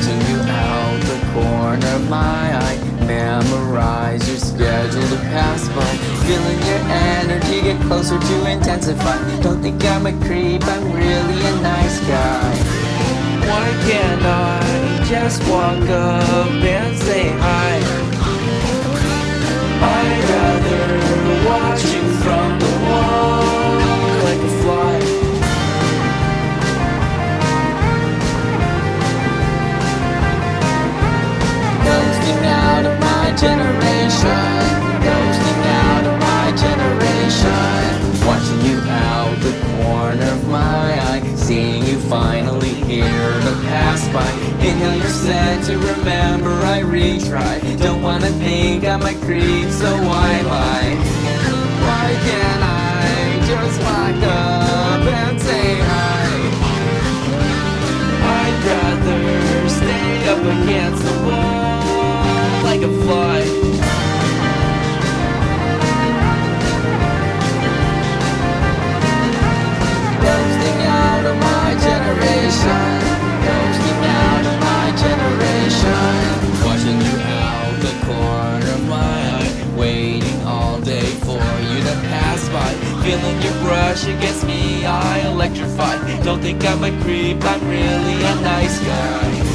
watching you out the corner of my eye. Memorize your schedule to pass by. Feeling your energy get closer to intensify. Don't think I'm a creep, I'm really a nice guy. Why can't I just walk up and say hi? Inhale your scent to remember I retry. Don't wanna think I'm a creep, so why lie? Why can't I just walk up and say hi? I'd rather stay up against the wall like a fly. Feeling your brush against me, I electrify. Don't think I'm a creep, I'm really a nice guy.